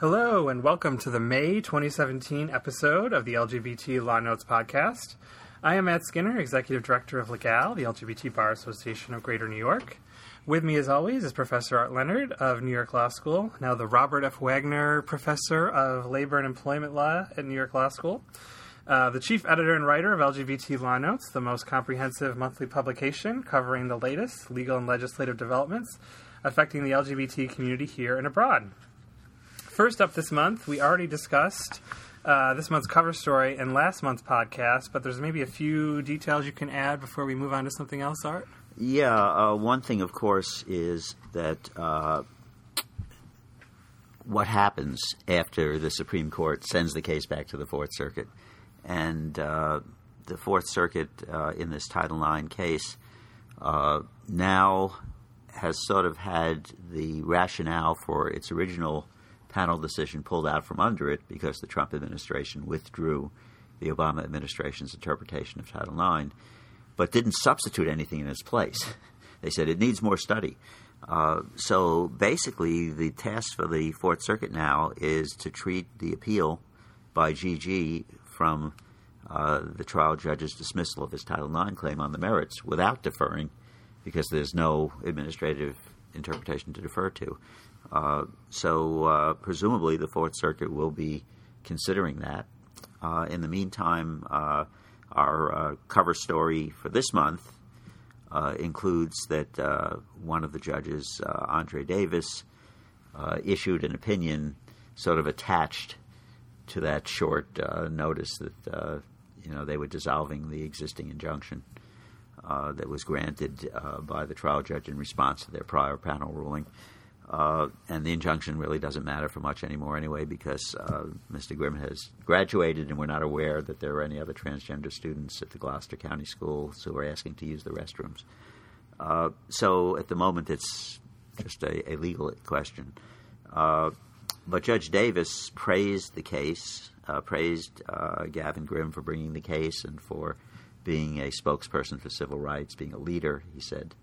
Hello, and welcome to the May 2017 episode of the LGBT Law Notes podcast. I am Matt Skinner, Executive Director of Legal, the LGBT Bar Association of Greater New York. With me, as always, is Professor Art Leonard of New York Law School, now the Robert F. Wagner Professor of Labor and Employment Law at New York Law School. Uh, the chief editor and writer of LGBT Law Notes, the most comprehensive monthly publication covering the latest legal and legislative developments affecting the LGBT community here and abroad. First up this month, we already discussed uh, this month's cover story and last month's podcast, but there's maybe a few details you can add before we move on to something else, Art? Yeah, uh, one thing, of course, is that uh, what happens after the Supreme Court sends the case back to the Fourth Circuit. And uh, the Fourth Circuit, uh, in this Title IX case, uh, now has sort of had the rationale for its original panel decision pulled out from under it because the Trump administration withdrew the Obama administration's interpretation of Title IX, but didn't substitute anything in its place. They said it needs more study. Uh, so basically, the task for the Fourth Circuit now is to treat the appeal by GG from uh, the trial judge's dismissal of his Title IX claim on the merits without deferring, because there's no administrative interpretation to defer to. Uh, so uh, presumably the Fourth Circuit will be considering that. Uh, in the meantime, uh, our uh, cover story for this month includes that one of the judges, Andre Davis, issued an opinion sort of attached to that short notice that you know they were dissolving the existing injunction. Uh, that was granted uh, by the trial judge in response to their prior panel ruling. Uh, and the injunction really doesn't matter for much anymore anyway because uh, Mr. Grimm has graduated and we're not aware that there are any other transgender students at the Gloucester County School who are asking to use the restrooms. Uh, so at the moment it's just a, a legal question. Uh, but Judge Davis praised the case, uh, praised uh, Gavin Grimm for bringing the case and for being a spokesperson for civil rights, being a leader, he said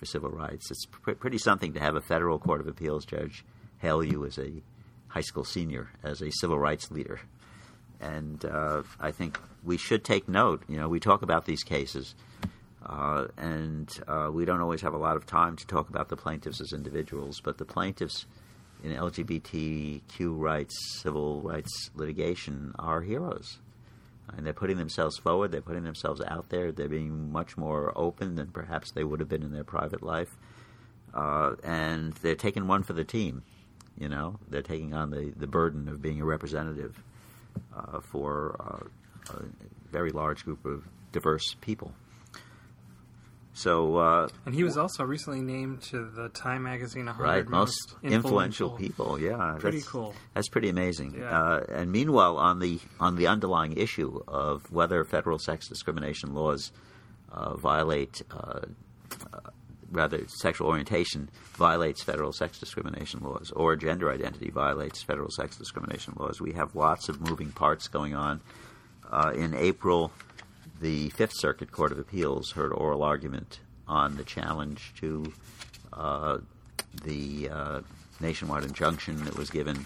for civil rights. It's pr- pretty something to have a federal court of appeals judge hail you as a high school senior, as a civil rights leader. And uh, I think we should take note. You know, we talk about these cases, uh, and uh, we don't always have a lot of time to talk about the plaintiffs as individuals, but the plaintiffs in LGBTQ rights, civil rights litigation are heroes and they're putting themselves forward. They're putting themselves out there. They're being much more open than perhaps they would have been in their private life, uh, and they're taking one for the team. You know, they're taking on the, the burden of being a representative uh, for uh, a very large group of diverse people. So, uh, and he was also recently named to the Time Magazine 100 right, most, most influential, influential, people. Yeah, pretty that's, cool. That's pretty amazing. Yeah. Uh, and meanwhile, on the on the underlying issue of whether federal sex discrimination laws uh, violate, uh, uh, rather, sexual orientation violates federal sex discrimination laws, or gender identity violates federal sex discrimination laws, we have lots of moving parts going on. Uh, in April the Fifth Circuit Court of Appeals heard oral argument on the challenge to uh, the uh, nationwide injunction that was given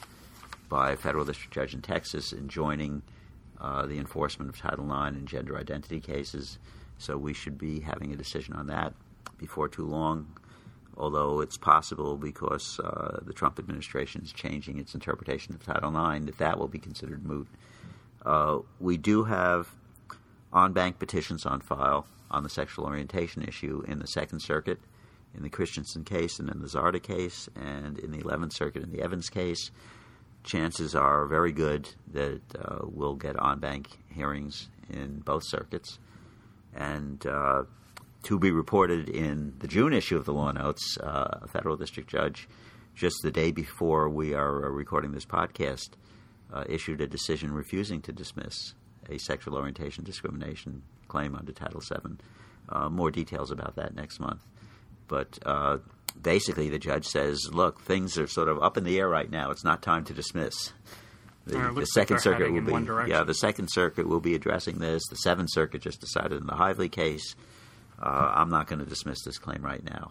by a federal district judge in Texas enjoining uh, the enforcement of Title IX in gender identity cases. So we should be having a decision on that before too long, although it's possible because uh, the Trump administration is changing its interpretation of Title IX that that will be considered moot. Uh, we do have en banc petitions on file on the sexual orientation issue in the Second Circuit, in the Christiansen case, and in the Zarda case, and in the Eleventh Circuit in the Evans case. Chances are very good that uh, we'll get en banc hearings in both circuits. And uh, to be reported in the June issue of the Law Notes, uh, a federal district judge, just the day before we are uh, recording this podcast, uh, issued a decision refusing to dismiss a sexual orientation discrimination claim under Title VII. Uh, more details about that next month. But uh, basically, the judge says, look, things are sort of up in the air right now. It's not time to dismiss. The, Uh, the Second like Circuit will be yeah. The Second Circuit will be addressing this. The Seventh Circuit just decided in the Hively case. Uh, I'm not going to dismiss this claim right now.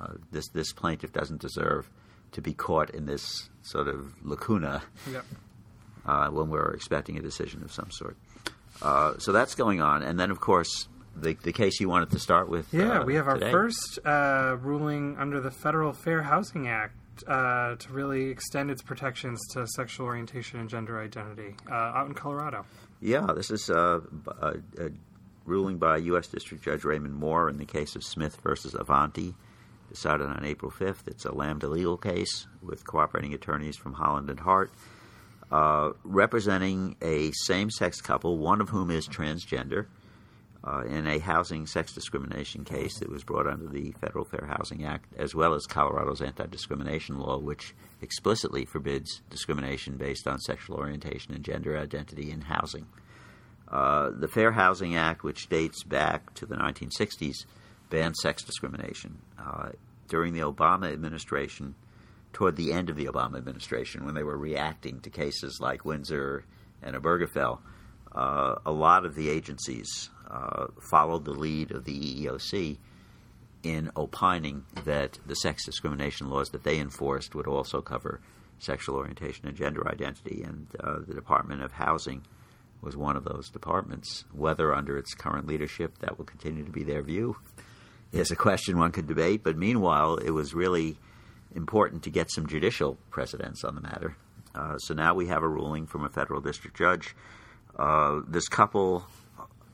Uh, this this plaintiff doesn't deserve to be caught in this sort of lacuna Yep. uh, when we're expecting a decision of some sort. Uh, so that's going on, and then of course the the case you wanted to start with. Yeah, uh, we have our today. first uh, ruling under the Federal Fair Housing Act uh, to really extend its protections to sexual orientation and gender identity uh, out in Colorado. Yeah, this is a, b- a, a ruling by U.S. District Judge Raymond Moore in the case of Smith versus Avanti, decided on April 5th. It's a Lambda legal case with cooperating attorneys from Holland and Hart, uh, representing a same sex couple, one of whom is transgender, uh, in a housing sex discrimination case that was brought under the Federal Fair Housing Act, as well as Colorado's anti discrimination law, which explicitly forbids discrimination based on sexual orientation and gender identity in housing. Uh, the Fair Housing Act, which dates back to the 1960s, banned sex discrimination. Uh, during the Obama administration, toward the end of the Obama administration, when they were reacting to cases like Windsor and Obergefell, uh, a lot of the agencies uh, followed the lead of the EEOC in opining that the sex discrimination laws that they enforced would also cover sexual orientation and gender identity. And uh, the Department of Housing was one of those departments. Whether under its current leadership that will continue to be their view is a question one could debate. But meanwhile, it was really important to get some judicial precedents on the matter. Uh, so now we have a ruling from a federal district judge. Uh, this couple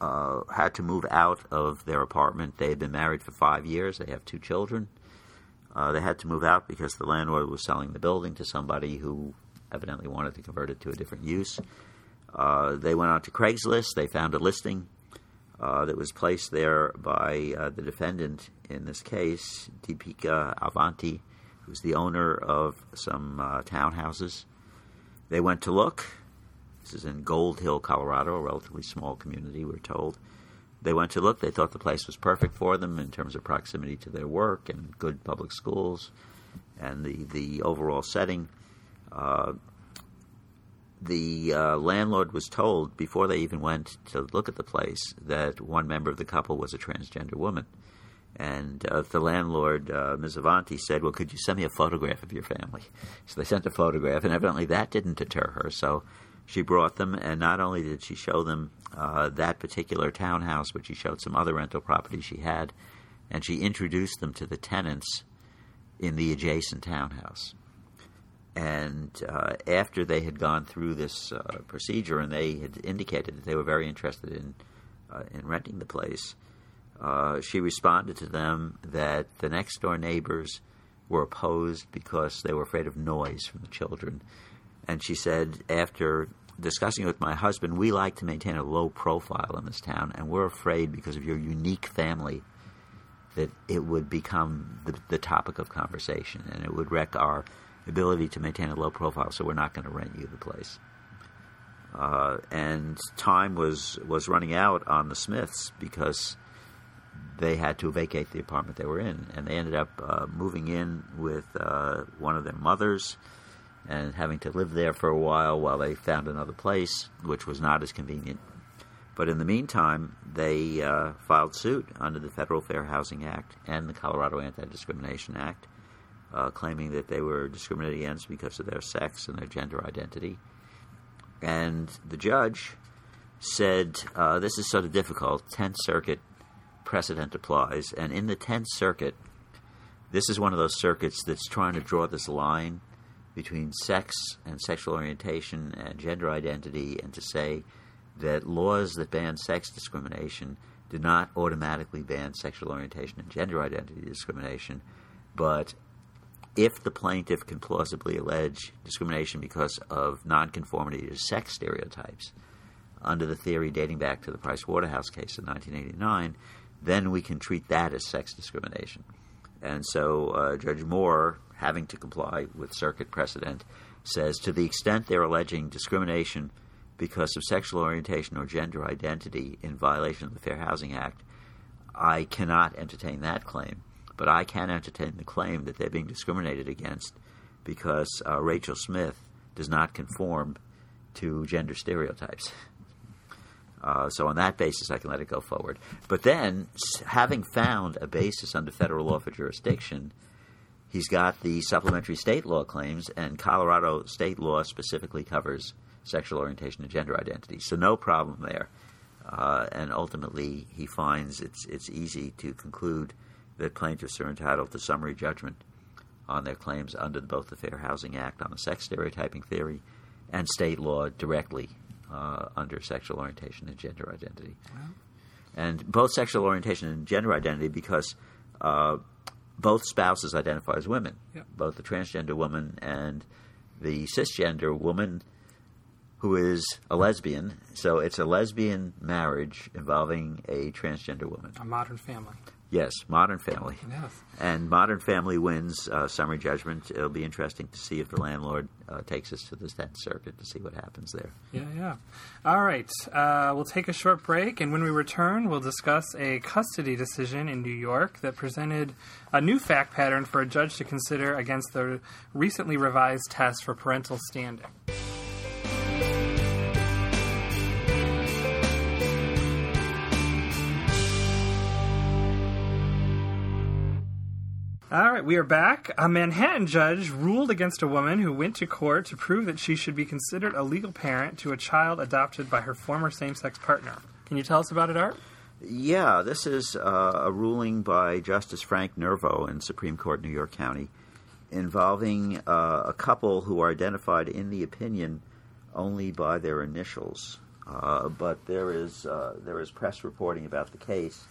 uh, had to move out of their apartment. They had been married for five years. They have two children. Uh, they had to move out because the landlord was selling the building to somebody who evidently wanted to convert it to a different use. Uh, they went on to Craigslist. They found a listing uh, that was placed there by the defendant in this case, Deepika Avanti, who's the owner of some uh, townhouses. They went to look. This is in Gold Hill, Colorado, a relatively small community, we're told. They went to look. They thought the place was perfect for them in terms of proximity to their work and good public schools and the, the overall setting. Uh, the uh, landlord was told before they even went to look at the place that one member of the couple was a transgender woman. And uh, the landlord, uh, Ms. Avanti, said, Well, could you send me a photograph of your family? So they sent a photograph, and evidently that didn't deter her. So she brought them, and not only did she show them uh, that particular townhouse, but she showed some other rental properties she had, and she introduced them to the tenants in the adjacent townhouse. And uh, after they had gone through this uh, procedure and they had indicated that they were very interested in uh, in renting the place, uh, she responded to them that the next door neighbors were opposed because they were afraid of noise from the children. And she said, after discussing it with my husband, we like to maintain a low profile in this town, and we're afraid because of your unique family that it would become the, the topic of conversation and it would wreck our ability to maintain a low profile, so we're not going to rent you the place. Uh, and time was was running out on the Smiths because they had to vacate the apartment they were in, and they ended up uh, moving in with uh, one of their mothers and having to live there for a while while they found another place, which was not as convenient. But in the meantime, they uh, filed suit under the Federal Fair Housing Act and the Colorado Anti Discrimination Act, uh, claiming that they were discriminated against because of their sex and their gender identity. And the judge said, uh, This is sort of difficult. Tenth Circuit precedent applies. And in the Tenth Circuit, this is one of those circuits that's trying to draw this line between sex and sexual orientation and gender identity and to say that laws that ban sex discrimination do not automatically ban sexual orientation and gender identity discrimination, but if the plaintiff can plausibly allege discrimination because of nonconformity to sex stereotypes, under the theory dating back to the Price Waterhouse case in 1989, then we can treat that as sex discrimination. And so uh, Judge Moore, having to comply with circuit precedent, says to the extent they're alleging discrimination because of sexual orientation or gender identity in violation of the Fair Housing Act, I cannot entertain that claim. But I can entertain the claim that they're being discriminated against because uh, Rachel Smith does not conform to gender stereotypes. Uh, so on that basis, I can let it go forward. But then, having found a basis under federal law for jurisdiction, he's got the supplementary state law claims, and Colorado state law specifically covers sexual orientation and gender identity. So no problem there. Uh, and ultimately, he finds it's it's easy to conclude that plaintiffs are entitled to summary judgment on their claims under both the Fair Housing Act on the sex stereotyping theory and state law directly uh, under sexual orientation and gender identity. And both sexual orientation and gender identity because uh, both spouses identify as women, Yep. both the transgender woman and the cisgender woman who is a lesbian. So it's a lesbian marriage involving a transgender woman. A modern family. Yes, Modern Family. Yes. And Modern Family wins uh, summary judgment. It'll be interesting to see if the landlord uh, takes us to the Tenth Circuit to see what happens there. Yeah, yeah. All right. Uh, we'll take a short break, and when we return, we'll discuss a custody decision in New York that presented a new fact pattern for a judge to consider against the recently revised test for parental standing. All right, we are back. A Manhattan judge ruled against a woman who went to court to prove that she should be considered a legal parent to a child adopted by her former same sex partner. Can you tell us about it, Art? Yeah, this is uh, a ruling by Justice Frank Nervo in Supreme Court, New York County, involving uh, a couple who are identified in the opinion only by their initials. Uh, but there is uh, there is press reporting about the case,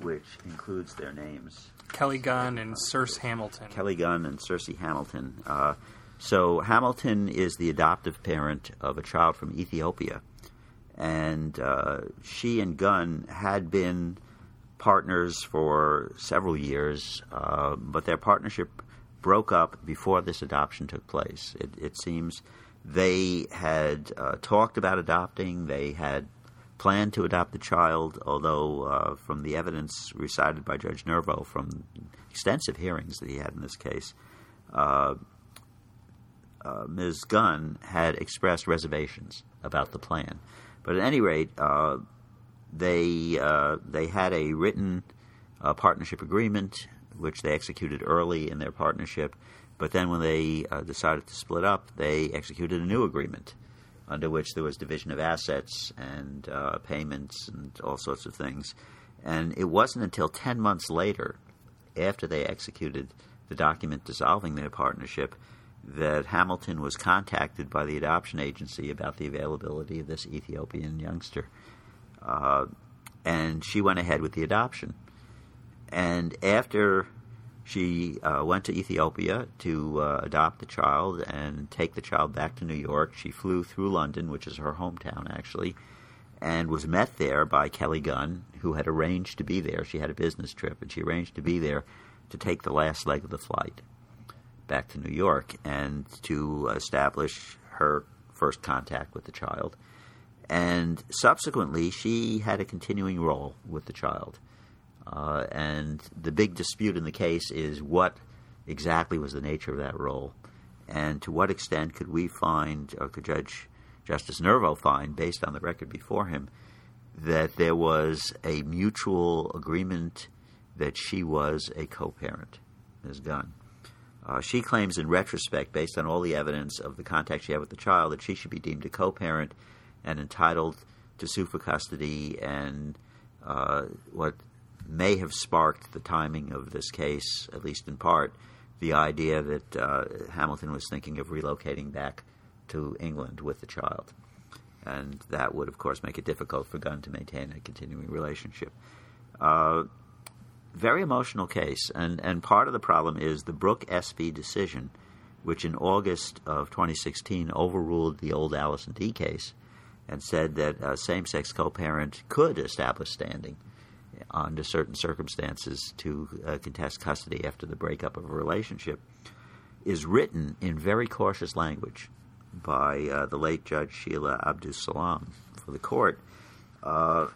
which includes their names. Kelly Gunn and Circe Hamilton. Kelly Gunn and Circe Hamilton. Uh, so Hamilton is the adoptive parent of a child from Ethiopia, and uh, she and Gunn had been partners for several years, uh, but their partnership broke up before this adoption took place. It, it seems they had uh, talked about adopting. They had planned to adopt the child, although uh, from the evidence recited by Judge Nervo from extensive hearings that he had in this case, uh, uh, Ms. Gunn had expressed reservations about the plan. But at any rate, uh, they uh, they had a written uh, partnership agreement which they executed early in their partnership. But then, when they decided to split up, they executed a new agreement under which there was division of assets and uh, payments and all sorts of things. And it wasn't until 10 months later, after they executed the document dissolving their partnership, that Hamilton was contacted by the adoption agency about the availability of this Ethiopian youngster. Uh, and she went ahead with the adoption. And after she uh, went to Ethiopia to uh, adopt the child and take the child back to New York. She flew through London, which is her hometown, actually, and was met there by Kelly Gunn, who had arranged to be there. She had a business trip, and she arranged to be there to take the last leg of the flight back to New York and to establish her first contact with the child. And subsequently, she had a continuing role with the child. Uh, and the big dispute in the case is what exactly was the nature of that role, and to what extent could we find, or could Judge Justice Nervo find, based on the record before him, that there was a mutual agreement that she was a co-parent, Ms. Gunn. Uh, she claims, in retrospect, based on all the evidence of the contact she had with the child, that she should be deemed a co-parent and entitled to sue for custody and uh, what may have sparked the timing of this case, at least in part, the idea that uh, Hamilton was thinking of relocating back to England with the child. And that would, of course, make it difficult for Gunn to maintain a continuing relationship. Uh, very emotional case, and, and part of the problem is the Brooke SB decision, which in August of 2016 overruled the old Allison D case and said that a same sex co parent could establish standing under certain circumstances to uh, contest custody after the breakup of a relationship, is written in very cautious language by uh, the late Judge Sheila Abdus-Salaam for the court. Uh,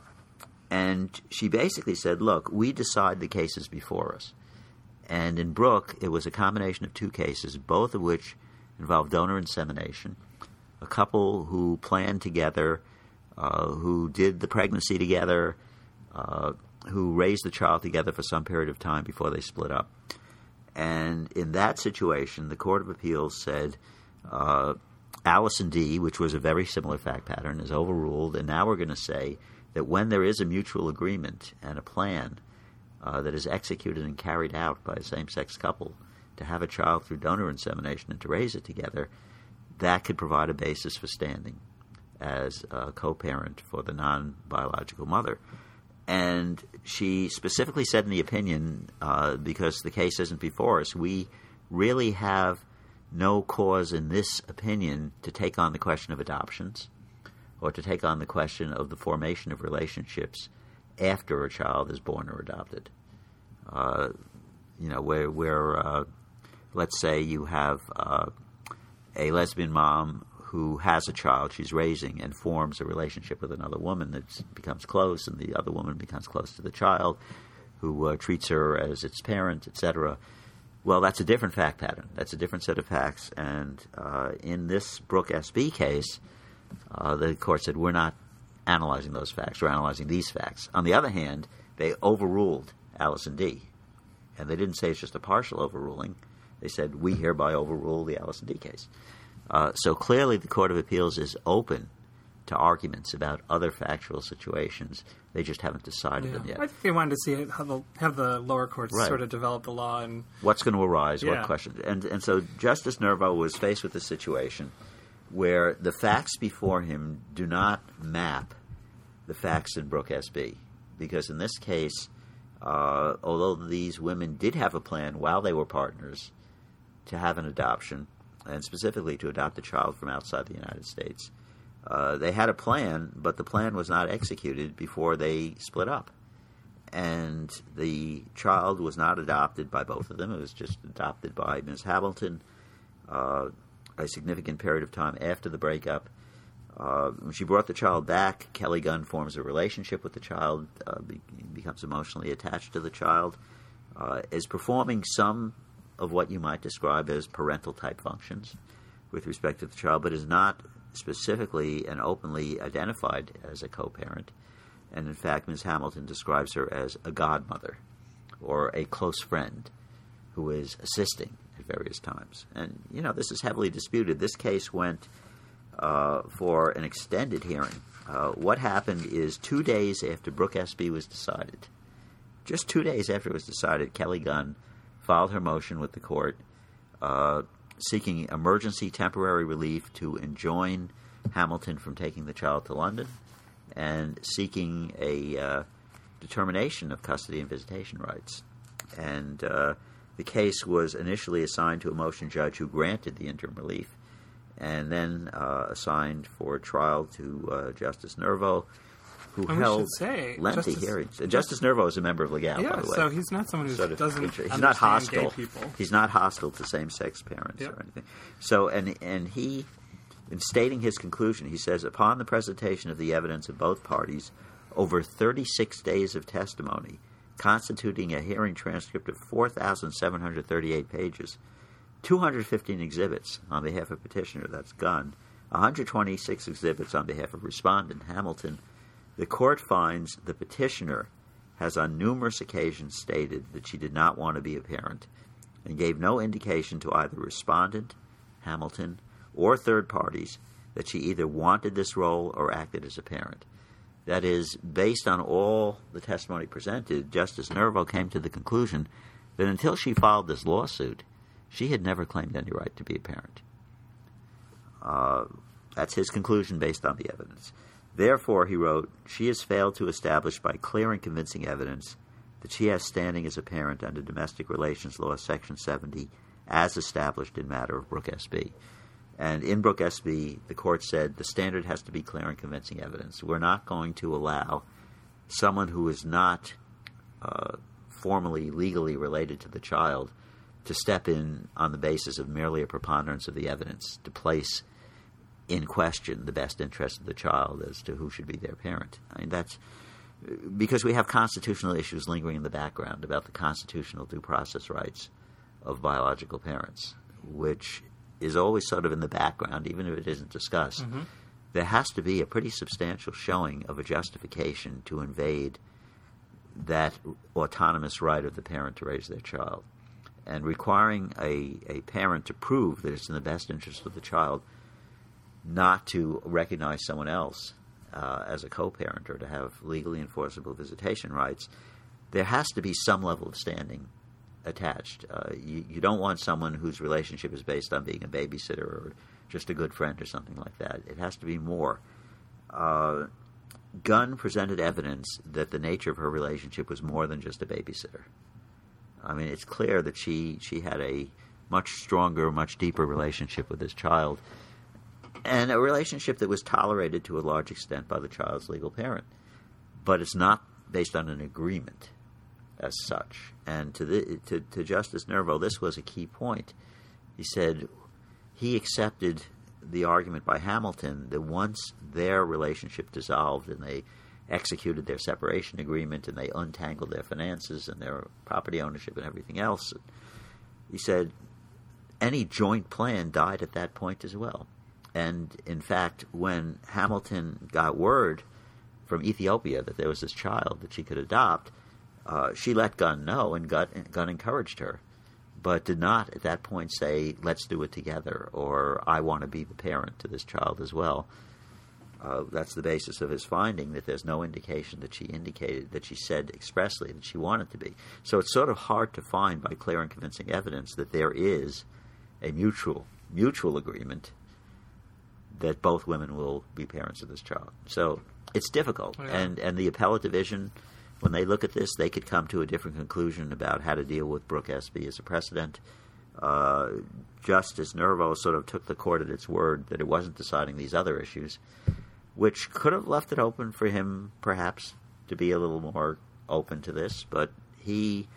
and she basically said, Look, we decide the cases before us. And in Brooke, it was a combination of two cases, both of which involved donor insemination. A couple who planned together, uh, who did the pregnancy together, uh, who raised the child together for some period of time before they split up. And in that situation, the Court of Appeals said uh, Allison D., which was a very similar fact pattern, is overruled, and now we're going to say that when there is a mutual agreement and a plan uh, that is executed and carried out by a same sex couple to have a child through donor insemination and to raise it together, that could provide a basis for standing as a co parent for the non biological mother. And she specifically said in the opinion, uh, because the case isn't before us, we really have no cause in this opinion to take on the question of adoptions or to take on the question of the formation of relationships after a child is born or adopted. Uh, you know, where, where uh, let's say you have uh, a lesbian mom who has a child she's raising and forms a relationship with another woman that becomes close, and the other woman becomes close to the child, who uh, treats her as its parent, etc. Well, that's a different fact pattern. That's a different set of facts. And uh, in this Brooke SB case, uh, the court said we're not analyzing those facts. We're analyzing these facts. On the other hand, they overruled Allison D. And they didn't say it's just a partial overruling. They said we hereby overrule the Allison D case. Uh, so clearly, the Court of Appeals is open to arguments about other factual situations. They just haven't decided Yeah. them yet. I think they wanted to see how the, have the lower courts Right. sort of develop the law and What's going to arise? Yeah. What questions? And and so Justice Nervo was faced with a situation where the facts before him do not map the facts in Brooke SB, because in this case, uh, although these women did have a plan while they were partners to have an adoption, and specifically to adopt a child from outside the United States, uh, they had a plan, but the plan was not executed before they split up. And the child was not adopted by both of them. It was just adopted by Ms. Hamilton uh, a significant period of time after the breakup. Uh, when she brought the child back, Kelly Gunn forms a relationship with the child, uh, be- becomes emotionally attached to the child, uh, is performing some of what you might describe as parental type functions with respect to the child, but is not specifically and openly identified as a co parent. And in fact, Ms. Hamilton describes her as a godmother or a close friend who is assisting at various times. And, you know, this is heavily disputed. This case went uh, for an extended hearing. Uh, what happened is two days after Brooke SB was decided, just two days after it was decided, Kelly Gunn filed her motion with the court uh, seeking emergency temporary relief to enjoin Hamilton from taking the child to London and seeking a uh, determination of custody and visitation rights. And uh, the case was initially assigned to a motion judge who granted the interim relief and then uh, assigned for trial to uh, Justice Nervo, who And held say, lengthy Justice- hearings. Uh, Justice Nervo is a member of Legal, yeah. by the way. So he's not someone who Sort of doesn't creature. He's not hostile. gay people. He's not hostile to same-sex parents Yep. or anything. So, and and he, in stating his conclusion, he says, upon the presentation of the evidence of both parties, over 36 days of testimony, constituting a hearing transcript of 4,738 pages, 215 exhibits on behalf of petitioner, that's Gunn, 126 exhibits on behalf of respondent Hamilton. The court finds the petitioner has on numerous occasions stated that she did not want to be a parent and gave no indication to either respondent, Hamilton, or third parties that she either wanted this role or acted as a parent. That is, based on all the testimony presented, Justice Nervo came to the conclusion that until she filed this lawsuit, she had never claimed any right to be a parent. Uh, that's his conclusion based on the evidence. Therefore, he wrote, she has failed to establish by clear and convincing evidence that she has standing as a parent under Domestic Relations Law, Section 70, as established in matter of Brooke SB. And in Brooke SB, the court said the standard has to be clear and convincing evidence. We're not going to allow someone who is not uh, formally, legally related to the child to step in on the basis of merely a preponderance of the evidence to place in question the best interest of the child as to who should be their parent. I mean, that's because we have constitutional issues lingering in the background about the constitutional due process rights of biological parents, which is always sort of in the background, even if it isn't discussed. Mm-hmm. There has to be a pretty substantial showing of a justification to invade that autonomous right of the parent to raise their child. and requiring a, a parent to prove that it's in the best interest of the child not to recognize someone else uh, as a co-parent or to have legally enforceable visitation rights, there has to be some level of standing attached. Uh, you, you, don't want someone whose relationship is based on being a babysitter or just a good friend or something like that. It has to be more. Uh, Gunn presented evidence that the nature of her relationship was more than just a babysitter. I mean, it's clear that she she had a much stronger, much deeper relationship with this child, and a relationship that was tolerated to a large extent by the child's legal parent. But it's not based on an agreement as such. And to, the, to, to Justice Nervo, this was a key point. He said he accepted the argument by Hamilton that once their relationship dissolved and they executed their separation agreement and they untangled their finances and their property ownership and everything else, he said any joint plan died at that point as well. And in fact, when Hamilton got word from Ethiopia that there was this child that she could adopt, uh, she let Gunn know, and Gunn, Gunn encouraged her, but did not at that point say, "Let's do it together," or "I want to be the parent to this child as well." Uh, that's the basis of his finding that there's no indication that she indicated that she said expressly that she wanted to be. So it's sort of hard to find by clear and convincing evidence that there is a mutual mutual agreement that both women will be parents of this child. So it's difficult, yeah. and and the appellate division when they look at this, they could come to a different conclusion about how to deal with Brooke SB as a precedent. Uh, Justice Nervo sort of took the court at its word that it wasn't deciding these other issues, which could have left it open for him, perhaps, to be a little more open to this. But he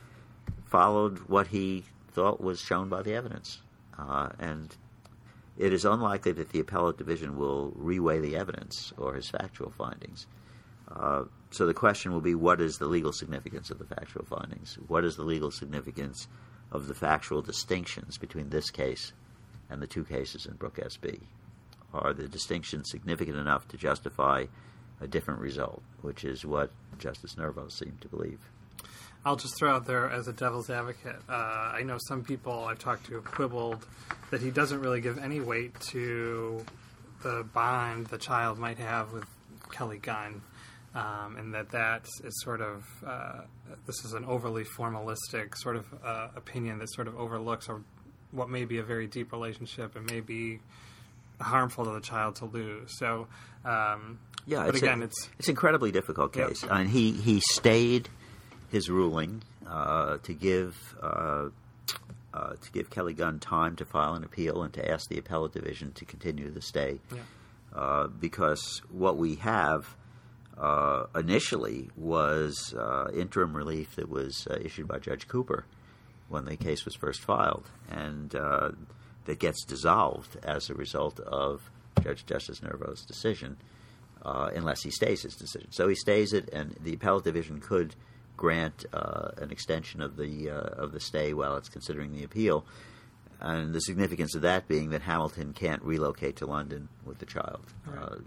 followed what he thought was shown by the evidence, uh, and it is unlikely that the appellate division will reweigh the evidence or his factual findings. Uh, so the question will be what is the legal significance of the factual findings? What is the legal significance of the factual distinctions between this case and the two cases in Brooke SB? Are the distinctions significant enough to justify a different result, which is what Justice Nervo seemed to believe? I'll just throw out there as a devil's advocate. Uh, I know some people I've talked to have quibbled that he doesn't really give any weight to the bond the child might have with Kelly Gunn um, and that that is sort of uh, this is an overly formalistic sort of uh, opinion that sort of overlooks or what may be a very deep relationship and may be harmful to the child to lose. So, um, yeah, but it's again, a, it's it's an incredibly difficult case, yep. and he he stayed his ruling uh, to give. Uh, uh, to give Kelly Gunn time to file an appeal and to ask the appellate division to continue the stay, yeah. Uh, because what we have uh, initially was uh, interim relief that was uh, issued by Judge Cooper when the case was first filed, and uh, that gets dissolved as a result of Judge Justice Nervo's decision, uh, unless he stays his decision. So he stays it, and the appellate division could grant uh, an extension of the of the stay while it's considering the appeal. And the significance of that being that Hamilton can't relocate to London with the child. Right.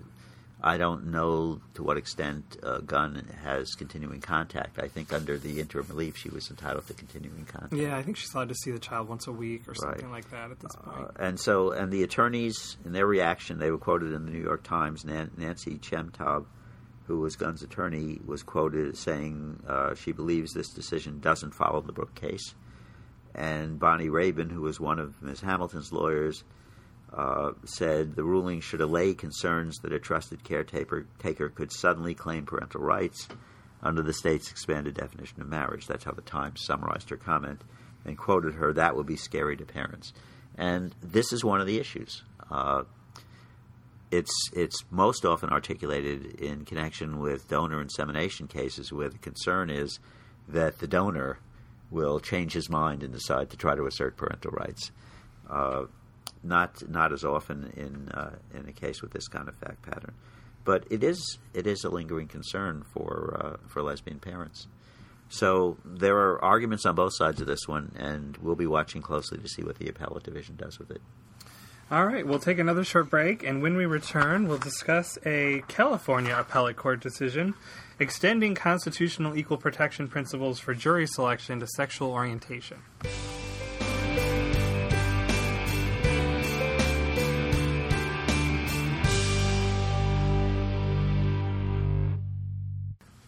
I don't know to what extent uh, Gunn has continuing contact. I think under the interim relief, she was entitled to continuing contact. Yeah, I think she's allowed to see the child once a week or something right. like that at this point. Uh, and so, and the attorneys, in their reaction, they were quoted in the New York Times. Nan- Nancy Chemtob, who was Gunn's attorney, was quoted as saying uh, she believes this decision doesn't follow the Brooke case. And Bonnie Rabin, who was one of Ms. Hamilton's lawyers, uh, said the ruling should allay concerns that a trusted caretaker taker could suddenly claim parental rights under the state's expanded definition of marriage. That's how the Times summarized her comment and quoted her, that would be scary to parents. And this is one of the issues. Uh, it's it's most often articulated in connection with donor insemination cases where the concern is that the donor will change his mind and decide to try to assert parental rights. Uh, not not as often in uh, in a case with this kind of fact pattern, but it is it is a lingering concern for uh, for lesbian parents. So there are arguments on both sides of this one, and we'll be watching closely to see what the appellate division does with it. All right, we'll take another short break, and when we return, we'll discuss a California appellate court decision extending constitutional equal protection principles for jury selection to sexual orientation.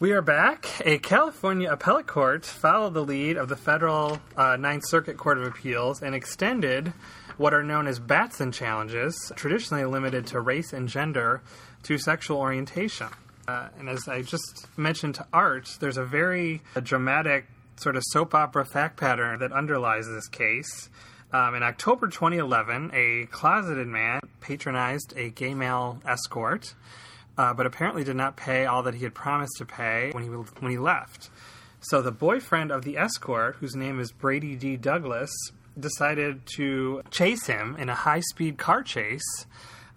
We are back. A California appellate court followed the lead of the federal uh, Ninth Circuit Court of Appeals and extended what are known as Batson challenges, traditionally limited to race and gender, to sexual orientation. Uh, and as I just mentioned to Art, there's a very dramatic sort of soap opera fact pattern that underlies this case. Um, in October 2011, a closeted man patronized a gay male escort, uh, but apparently did not pay all that he had promised to pay when he when he left. So the boyfriend of the escort, whose name is Brady D. Douglas, decided to chase him in a high-speed car chase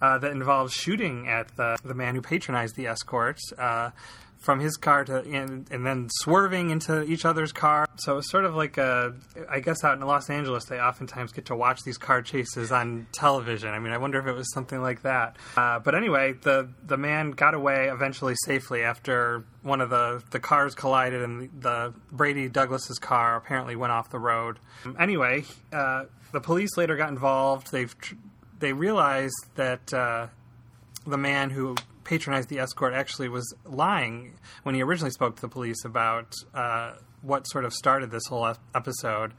uh, that involved shooting at the the man who patronized the escort. Uh, from his car to and, and, then swerving into each other's car. So it's sort of like a, I guess out in Los Angeles, they oftentimes get to watch these car chases on television. I mean, I wonder if it was something like that. Uh, but anyway, the the man got away eventually safely after one of the the cars collided and the Brady Douglas's car apparently went off the road. Anyway, uh, the police later got involved. They've they realized that. Uh, the man who patronized the escort actually was lying when he originally spoke to the police about uh, what sort of started this whole episode.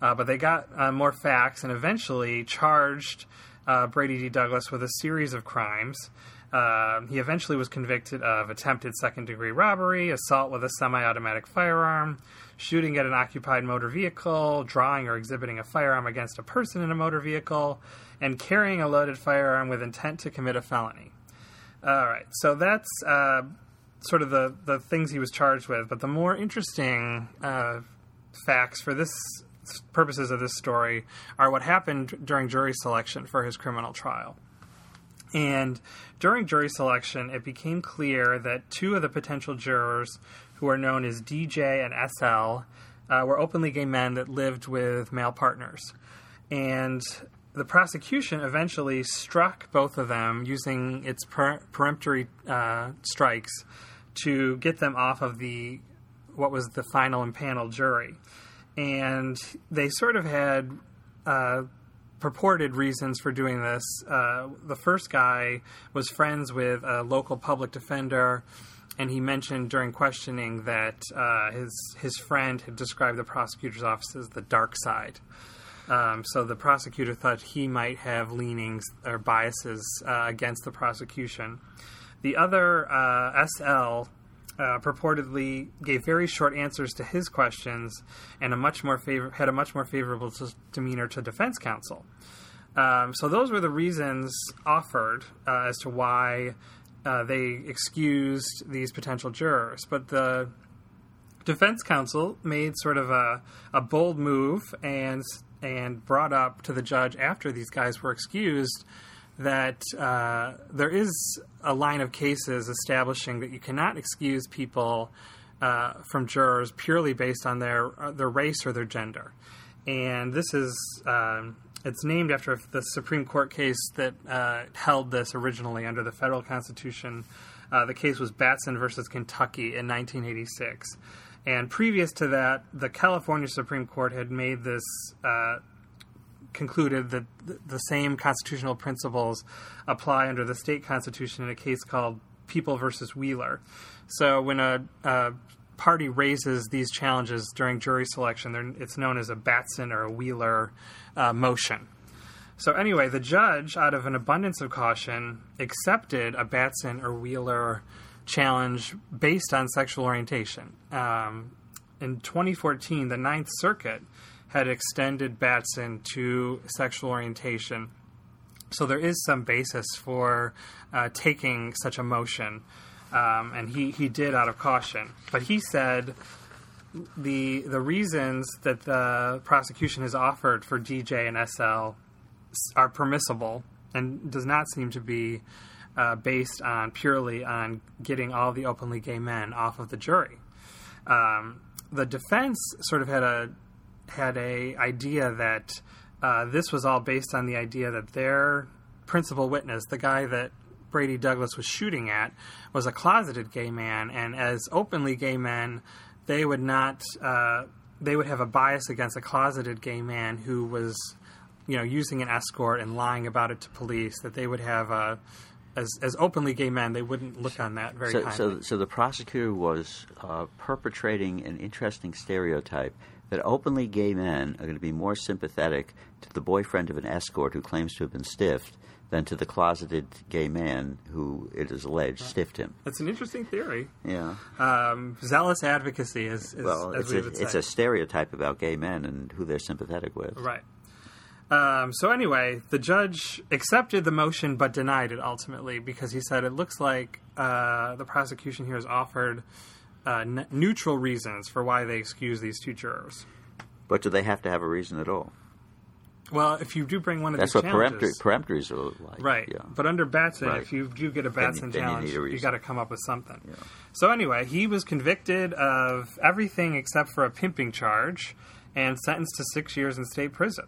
Uh, but they got uh, more facts and eventually charged uh, Brady D. Douglas with a series of crimes. Uh, he eventually was convicted of attempted second degree robbery, assault with a semi automatic firearm, shooting at an occupied motor vehicle, drawing or exhibiting a firearm against a person in a motor vehicle, and carrying a loaded firearm with intent to commit a felony. All right, so that's uh, sort of the the things he was charged with. But the more interesting uh, facts for this purposes of this story are what happened during jury selection for his criminal trial. And during jury selection, it became clear that two of the potential jurors, who are known as DJ and SL, uh, were openly gay men that lived with male partners. And the prosecution eventually struck both of them using its per- peremptory uh, strikes to get them off of the what was the final impaneled jury, and they sort of had uh, purported reasons for doing this. Uh, the first guy was friends with a local public defender. And he mentioned during questioning that uh, his his friend had described the prosecutor's office as the dark side, um, so the prosecutor thought he might have leanings or biases uh, against the prosecution. The other uh, SL uh, purportedly gave very short answers to his questions and a much more favor- had a much more favorable demeanor to defense counsel. Um, so those were the reasons offered uh, as to why uh, they excused these potential jurors. But the defense counsel made sort of a, a bold move and and brought up to the judge after these guys were excused that uh, there is a line of cases establishing that you cannot excuse people uh, from jurors purely based on their uh, their race or their gender, and this is um, it's named after the Supreme Court case that uh, held this originally under the federal Constitution. Uh, the case was Batson versus Kentucky in 1986. And previous to that, the California Supreme Court had made this uh, concluded that the same constitutional principles apply under the state constitution in a case called People versus Wheeler. So when a, a party raises these challenges during jury selection, it's known as a Batson or a Wheeler uh, motion. So anyway, the judge, out of an abundance of caution, accepted a Batson or Wheeler challenge based on sexual orientation. Um, in 2014, the Ninth Circuit had extended Batson to sexual orientation. So there is some basis for uh, taking such a motion, um, and he, he did out of caution. But he said the the reasons that the prosecution has offered for DJ and SL are permissible and does not seem to be uh, based on purely on getting all the openly gay men off of the jury. Um, the defense sort of had a had a idea that uh, this was all based on the idea that their principal witness, the guy that Brady Douglas was shooting at, was a closeted gay man, and as openly gay men, they would not. Uh, they would have a bias against a closeted gay man who was, you know, using an escort and lying about it to police. That they would have a as as openly gay men, they wouldn't look on that very So, kindly. so, so the prosecutor was uh, perpetrating an interesting stereotype that openly gay men are going to be more sympathetic to the boyfriend of an escort who claims to have been stiffed than to the closeted gay man who it is alleged stiffed him. That's an interesting theory. Yeah. Um, zealous advocacy, is, is Well, as it's a, it's a stereotype about gay men and who they're sympathetic with. Right. Um, so anyway, the judge accepted the motion but denied it ultimately because he said it looks like uh, the prosecution here has offered uh, n- neutral reasons for why they excuse these two jurors. But do they have to have a reason at all? Well, if you do bring one of That's these what peremptory, peremptories are like. right? Yeah. But under Batson, Right. if you do get a Batson then challenge, a you, reason. got to come up with something. Yeah. So anyway, he was convicted of everything except for a pimping charge and sentenced to six years in state prison.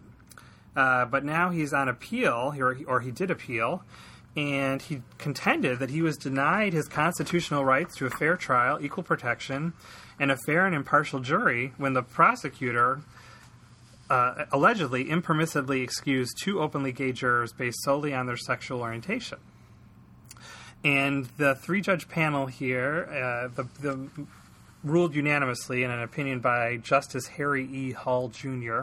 Uh, but now he's on appeal, or, or he did appeal, and he contended that he was denied his constitutional rights to a fair trial, equal protection, and a fair and impartial jury when the prosecutor uh, allegedly impermissibly excused two openly gay jurors based solely on their sexual orientation. And the three judge panel here uh, the, the ruled unanimously in an opinion by Justice Harry E. Hull Jr.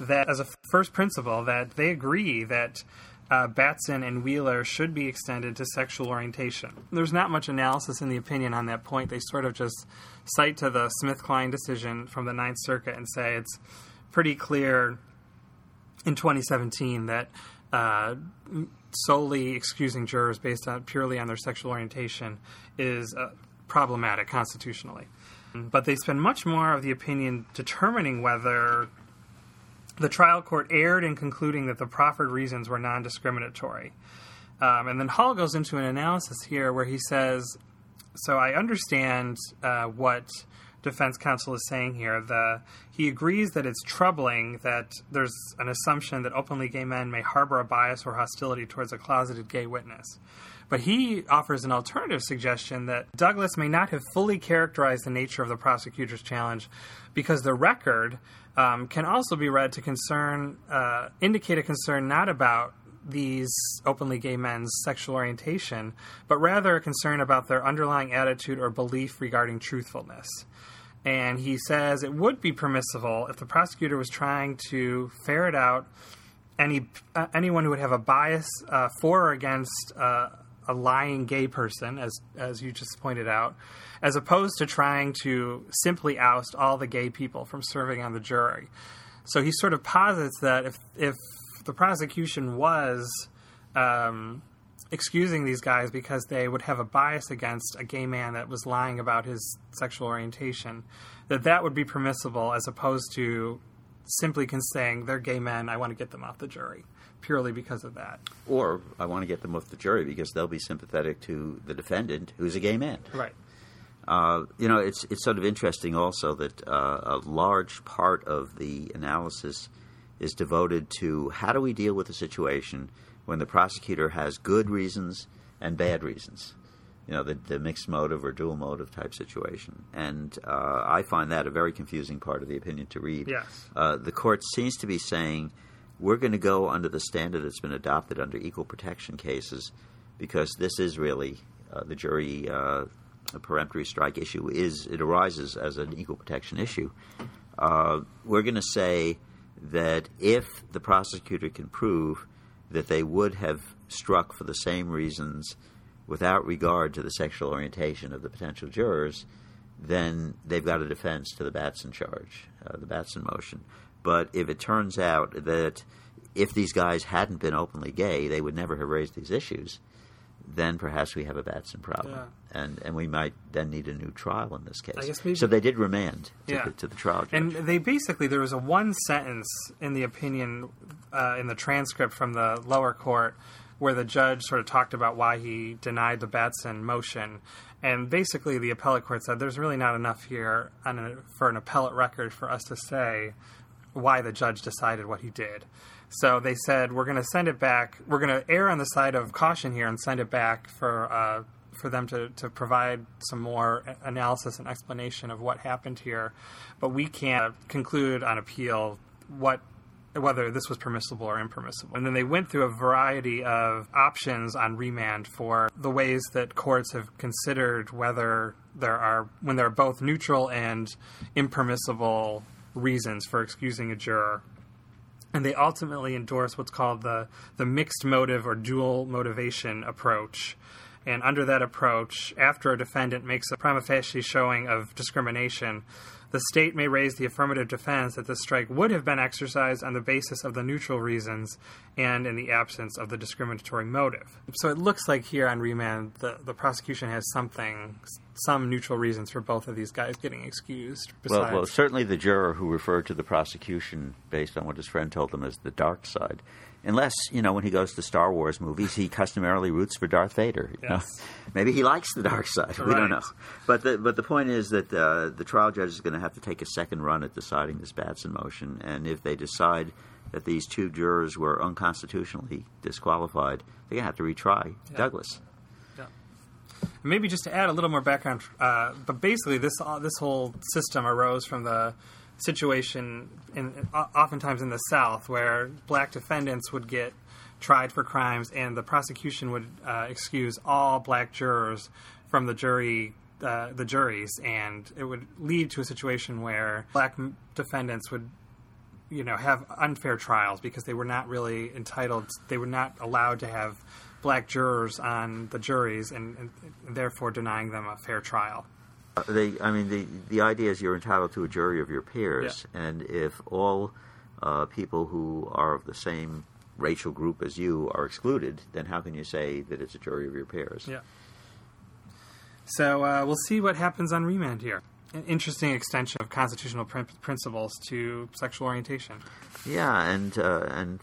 that, as a first principle, that they agree that uh, Batson and Wheeler should be extended to sexual orientation. There's not much analysis in the opinion on that point. They sort of just cite to the SmithKline decision from the Ninth Circuit and say it's pretty clear in 2017 that uh, solely excusing jurors based on purely on their sexual orientation is uh, problematic constitutionally. But they spend much more of the opinion determining whether the trial court erred in concluding that the proffered reasons were non discriminatory. Um, and then Hull goes into an analysis here where he says, So I understand uh, what defense counsel is saying here. The, he agrees that it's troubling that there's an assumption that openly gay men may harbor a bias or hostility towards a closeted gay witness. But he offers an alternative suggestion that Douglas may not have fully characterized the nature of the prosecutor's challenge because the record um, can also be read to concern, uh, indicate a concern not about these openly gay men's sexual orientation, but rather a concern about their underlying attitude or belief regarding truthfulness. And he says it would be permissible if the prosecutor was trying to ferret out any uh, anyone who would have a bias uh, for or against uh, a lying gay person, as as you just pointed out, as opposed to trying to simply oust all the gay people from serving on the jury. So he sort of posits that if if the prosecution was um, excusing these guys because they would have a bias against a gay man that was lying about his sexual orientation, that that would be permissible as opposed to simply saying they're gay men, I want to get them off the jury purely because of that. Or I want to get them off the jury because they'll be sympathetic to the defendant, who's a gay man. Right. Uh, you know, it's it's sort of interesting also that uh, a large part of the analysis is devoted to how do we deal with a situation when the prosecutor has good reasons and bad reasons. You know, the, the mixed motive or dual motive type situation. And uh, I find that a very confusing part of the opinion to read. Yes. Uh, the court seems to be saying we're going to go under the standard that's been adopted under equal protection cases because this is really uh, the jury uh, peremptory strike issue is it arises as an equal protection issue. Uh, we're going to say that if the prosecutor can prove that they would have struck for the same reasons without regard to the sexual orientation of the potential jurors, then they've got a defense to the Batson charge, uh, the Batson motion. But if it turns out that if these guys hadn't been openly gay, they would never have raised these issues, then perhaps we have a Batson problem. Yeah. And, and we might then need a new trial in this case. Maybe- so they did remand to, Yeah. the, to the trial judge. And they basically there was a one sentence in the opinion uh, in the transcript from the lower court where the judge sort of talked about why he denied the Batson motion, and basically the appellate court said there's really not enough here on a, for an appellate record for us to say why the judge decided what he did. So they said we're going to send it back. We're going to err on the side of caution here and send it back for uh, for them to, to provide some more analysis and explanation of what happened here. But we can't conclude on appeal what whether this was permissible or impermissible. And then they went through a variety of options on remand for the ways that courts have considered whether there are when there are both neutral and impermissible reasons for excusing a juror. And they ultimately endorse what's called the the mixed motive or dual motivation approach. And under that approach, after a defendant makes a prima facie showing of discrimination, the state may raise the affirmative defense that the strike would have been exercised on the basis of the neutral reasons and in the absence of the discriminatory motive. So it looks like here on remand, the, the prosecution has something, some neutral reasons for both of these guys getting excused. Well, well, certainly the juror who referred to the prosecution based on what his friend told him as the dark side. Unless, you know, when he goes to Star Wars movies, he customarily roots for Darth Vader. you know. Yes. Maybe he likes the dark side. We don't know. But the, but the point is that uh, the trial judge is going to have to take a second run at deciding this Batson motion. And if they decide that these two jurors were unconstitutionally disqualified, they're going to have to retry Douglas. maybe just to add a little more background, uh, but basically this uh, this whole system arose from the situation in oftentimes in the South where black defendants would get tried for crimes and the prosecution would uh, excuse all black jurors from the jury uh, the juries. And it would lead to a situation where black defendants would you know have unfair trials because they were not really entitled they were not allowed to have black jurors on the juries and, and therefore denying them a fair trial Uh, They, I mean, the the idea is you're entitled to a jury of your peers, and if all uh, people who are of the same racial group as you are excluded, then how can you say that it's a jury of your peers? yeah. So uh, we'll see what happens on remand here. An interesting extension of constitutional prin- principles to sexual orientation. Yeah, and uh, and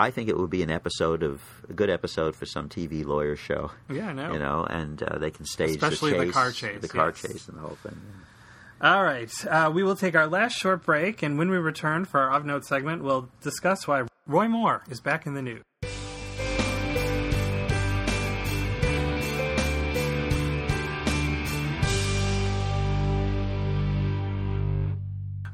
I think it would be an episode of a good episode for some TV lawyer show. Yeah, I know. You know, and uh, they can stage Especially the the, car chase, the car yes. chase, and the whole thing. All right. Uh, we will take our last short break, and when we return for our of note segment, we'll discuss why Roy Moore is back in the news.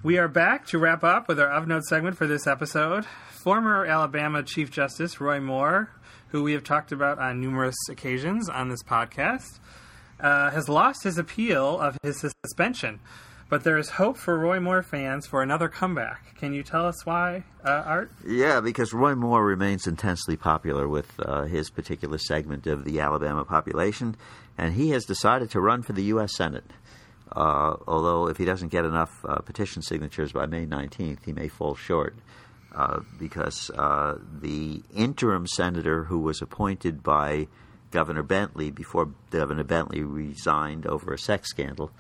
We are back to wrap up with our of note segment for this episode. Former Alabama Chief Justice Roy Moore, who we have talked about on numerous occasions on this podcast, uh, has lost his appeal of his suspension. But there is hope for Roy Moore fans for another comeback. Can you tell us why, uh, Art? Yeah, because Roy Moore remains intensely popular with uh, his particular segment of the Alabama population, and he has decided to run for the U.S. Senate. Uh, although, if he doesn't get enough uh, petition signatures by May 19th, he may fall short. Uh, because uh, the interim senator who was appointed by Governor Bentley before Governor Bentley resigned over a sex scandal,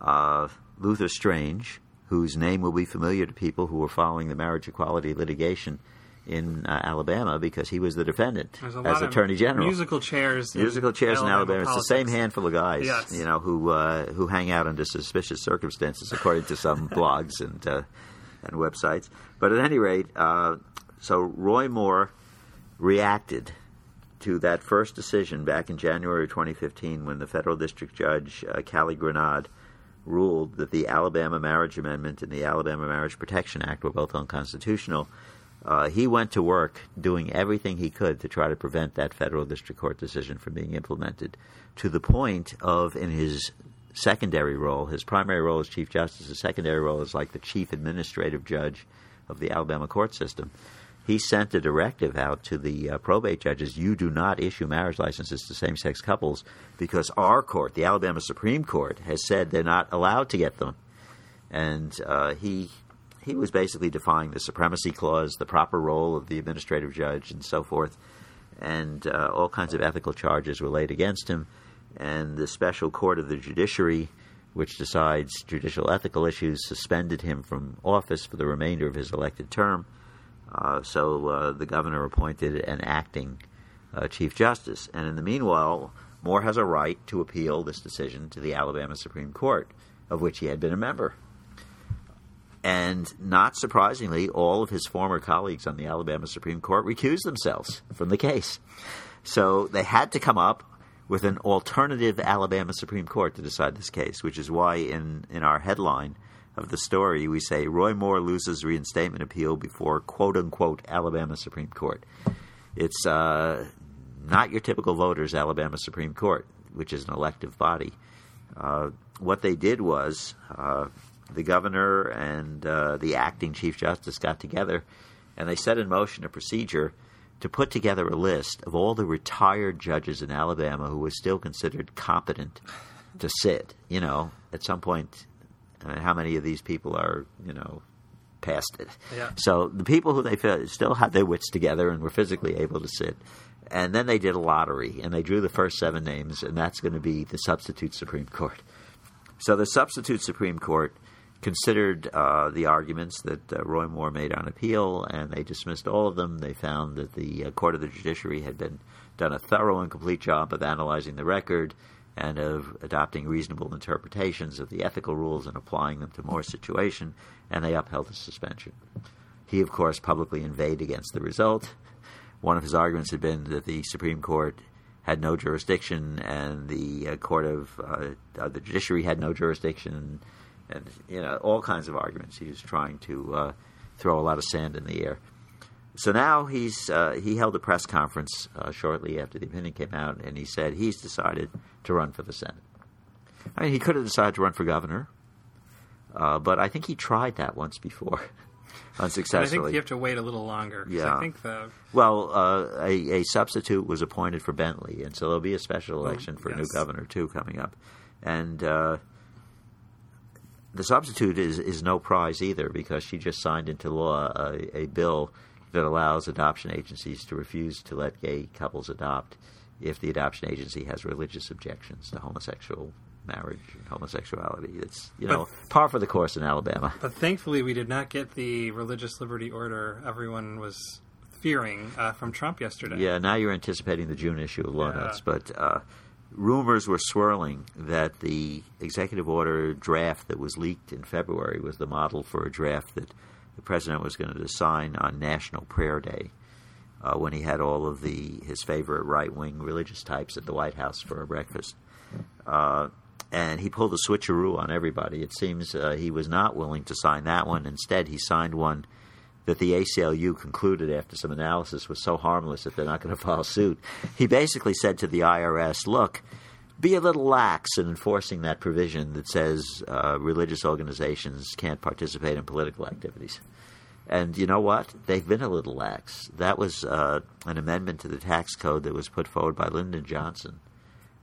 uh, Luther Strange, whose name will be familiar to people who were following the marriage equality litigation in uh, Alabama because he was the defendant as Attorney General. Musical chairs. in Musical chairs in Alabama. It's the same handful of guys, Yes. you know, who uh, who hang out under suspicious circumstances, according to some blogs and uh, and websites. But at any rate, uh, so Roy Moore reacted to that first decision back in January 2015 when the federal district judge uh, Callie Granade ruled that the Alabama Marriage Amendment and the Alabama Marriage Protection Act were both unconstitutional. Uh, he went to work doing everything he could to try to prevent that federal district court decision from being implemented to the point of, in his secondary role, his primary role as Chief Justice, his secondary role is like the chief administrative judge of the Alabama court system. He sent a directive out to the uh, probate judges you do not issue marriage licenses to same sex couples because our court, the Alabama Supreme Court, has said they're not allowed to get them. And uh, he he was basically defying the supremacy clause, the proper role of the administrative judge, and so forth. And uh, all kinds of ethical charges were laid against him. And the special court of the judiciary, which decides judicial ethical issues, suspended him from office for the remainder of his elected term. Uh, so uh, the governor appointed an acting uh, chief justice. And in the meanwhile, Moore has a right to appeal this decision to the Alabama Supreme Court, of which he had been a member. And not surprisingly, all of his former colleagues on the Alabama Supreme Court recused themselves from the case. So they had to come up with an alternative Alabama Supreme Court to decide this case, which is why in, in our headline of the story, we say Roy Moore loses reinstatement appeal before quote unquote Alabama Supreme Court. It's uh, not your typical voters, Alabama Supreme Court, which is an elective body. Uh, what they did was uh, the governor and uh, the acting chief justice got together and they set in motion a procedure to put together a list of all the retired judges in Alabama who were still considered competent to sit. You know, at some point, I mean, how many of these people are, you know, past it? Yeah. So the people who they felt still had their wits together and were physically able to sit. And then they did a lottery and they drew the first seven names, and that's going to be the substitute Supreme Court. So the substitute Supreme Court considered uh, the arguments that uh, Roy Moore made on appeal, and they dismissed all of them. They found that the uh, Court of the Judiciary had been done a thorough and complete job of analyzing the record and of adopting reasonable interpretations of the ethical rules and applying them to Moore's situation, and they upheld the suspension. He, of course, publicly inveighed against the result. One of his arguments had been that the Supreme Court had no jurisdiction, and the uh, Court of uh, the Judiciary had no jurisdiction, and you know all kinds of arguments. He was trying to uh, throw a lot of sand in the air. So now he's uh, he held a press conference uh, shortly after the opinion came out, and he said he's decided to run for the Senate. I mean, he could have decided to run for governor, uh, but I think he tried that once before, unsuccessfully. I think you have to wait a little longer. Yeah. I think the Well, uh, a, a substitute was appointed for Bentley, and so there'll be a special election for a new governor too coming up, and uh, the substitute is is no prize either because she just signed into law a, a bill that allows adoption agencies to refuse to let gay couples adopt if the adoption agency has religious objections to homosexual marriage and homosexuality. It's you know par for the course in Alabama. But thankfully, we did not get the religious liberty order everyone was fearing uh, from Trump yesterday. Yeah, now you're anticipating the June issue of Law Yeah. Notes, but uh, rumors were swirling that the executive order draft that was leaked in February was the model for a draft that the president was going to sign on National Prayer Day. Uh, when he had all of the his favorite right wing religious types at the White House for a breakfast, uh, and he pulled a switcheroo on everybody. It seems uh, he was not willing to sign that one. Instead, he signed one that the ACLU concluded after some analysis was so harmless that they're not going to file suit. He basically said to the IRS, look, be a little lax in enforcing that provision that says uh, religious organizations can't participate in political activities. And you know what? They've been a little lax. That was uh, an amendment to the tax code that was put forward by Lyndon Johnson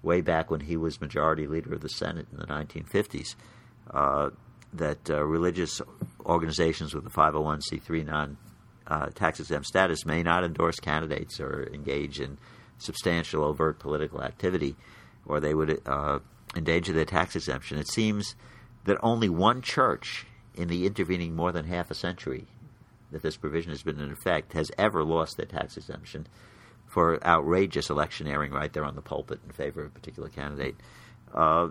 way back when he was majority leader of the Senate in the 1950s. Uh, that uh, religious organizations with a 501c3 non uh, tax exempt status may not endorse candidates or engage in substantial overt political activity, or they would uh, endanger their tax exemption. It seems that only one church in the intervening more than half a century that this provision has been in effect has ever lost their tax exemption for outrageous electioneering right there on the pulpit in favor of a particular candidate. Uh,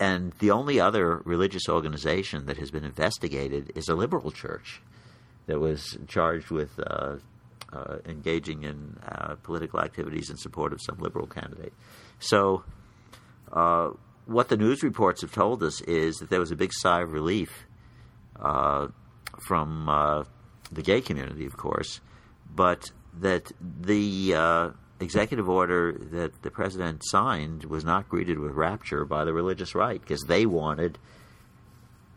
and the only other religious organization that has been investigated is a liberal church that was charged with uh, uh, engaging in uh, political activities in support of some liberal candidate. So, uh, what the news reports have told us is that there was a big sigh of relief uh, from uh, the gay community, of course, but that the executive order that the president signed was not greeted with rapture by the religious right because they wanted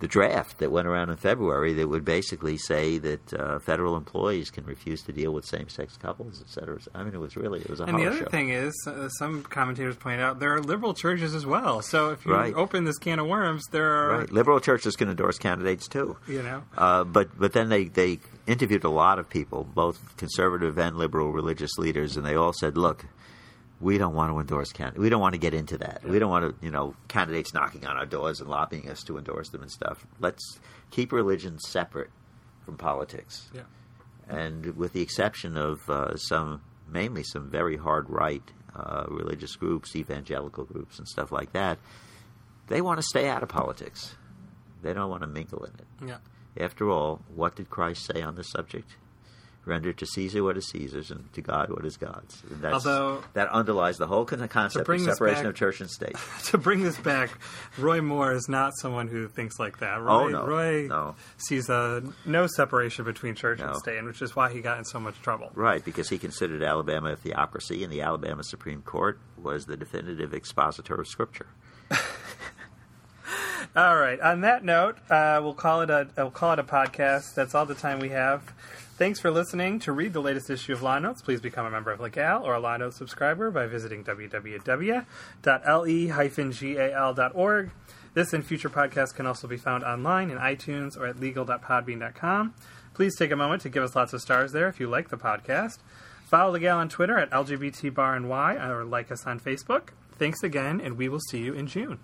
the draft that went around in February that would basically say that uh, federal employees can refuse to deal with same-sex couples, et cetera. I mean, it was really it was a And the other show. thing is, uh, some commentators point out there are liberal churches as well. So if you Right. open this can of worms, there are, right, liberal churches can endorse candidates too. you know, Uh, but but then they, they interviewed a lot of people, both conservative and liberal religious leaders, and they all said, "Look, we don't want to endorse candidates. We don't want to get into that. We don't want to, you know, candidates knocking on our doors and lobbying us to endorse them and stuff. Let's keep religion separate from politics." yeah. and with the exception of uh, some, mainly some very hard right uh, religious groups, evangelical groups, and stuff like that, they want to stay out of politics. They don't want to mingle in it. Yeah. After all, what did Christ say on the subject? Render to Caesar what is Caesar's, and to God what is God's. And that's, Although- that underlies the whole concept of separation back- of church and state. to bring this back, Roy Moore is not someone who thinks like that. Roy, Oh, no, Roy no. sees uh, no separation between church and state, which is why he got in so much trouble. Right, because he considered Alabama a theocracy, and the Alabama Supreme Court was the definitive expositor of Scripture. All right. On that note, uh, we'll call it a we'll call it a podcast. That's all the time we have. Thanks for listening. To read the latest issue of Law Notes, please become a member of Legal or a Law Notes subscriber by visiting www.le-gal.org. This and future podcasts can also be found online in iTunes or at legal.podbean.com. Please take a moment to give us lots of stars there if you like the podcast. Follow Legal on Twitter at LGBTBarNY or like us on Facebook. Thanks again, and we will see you in June.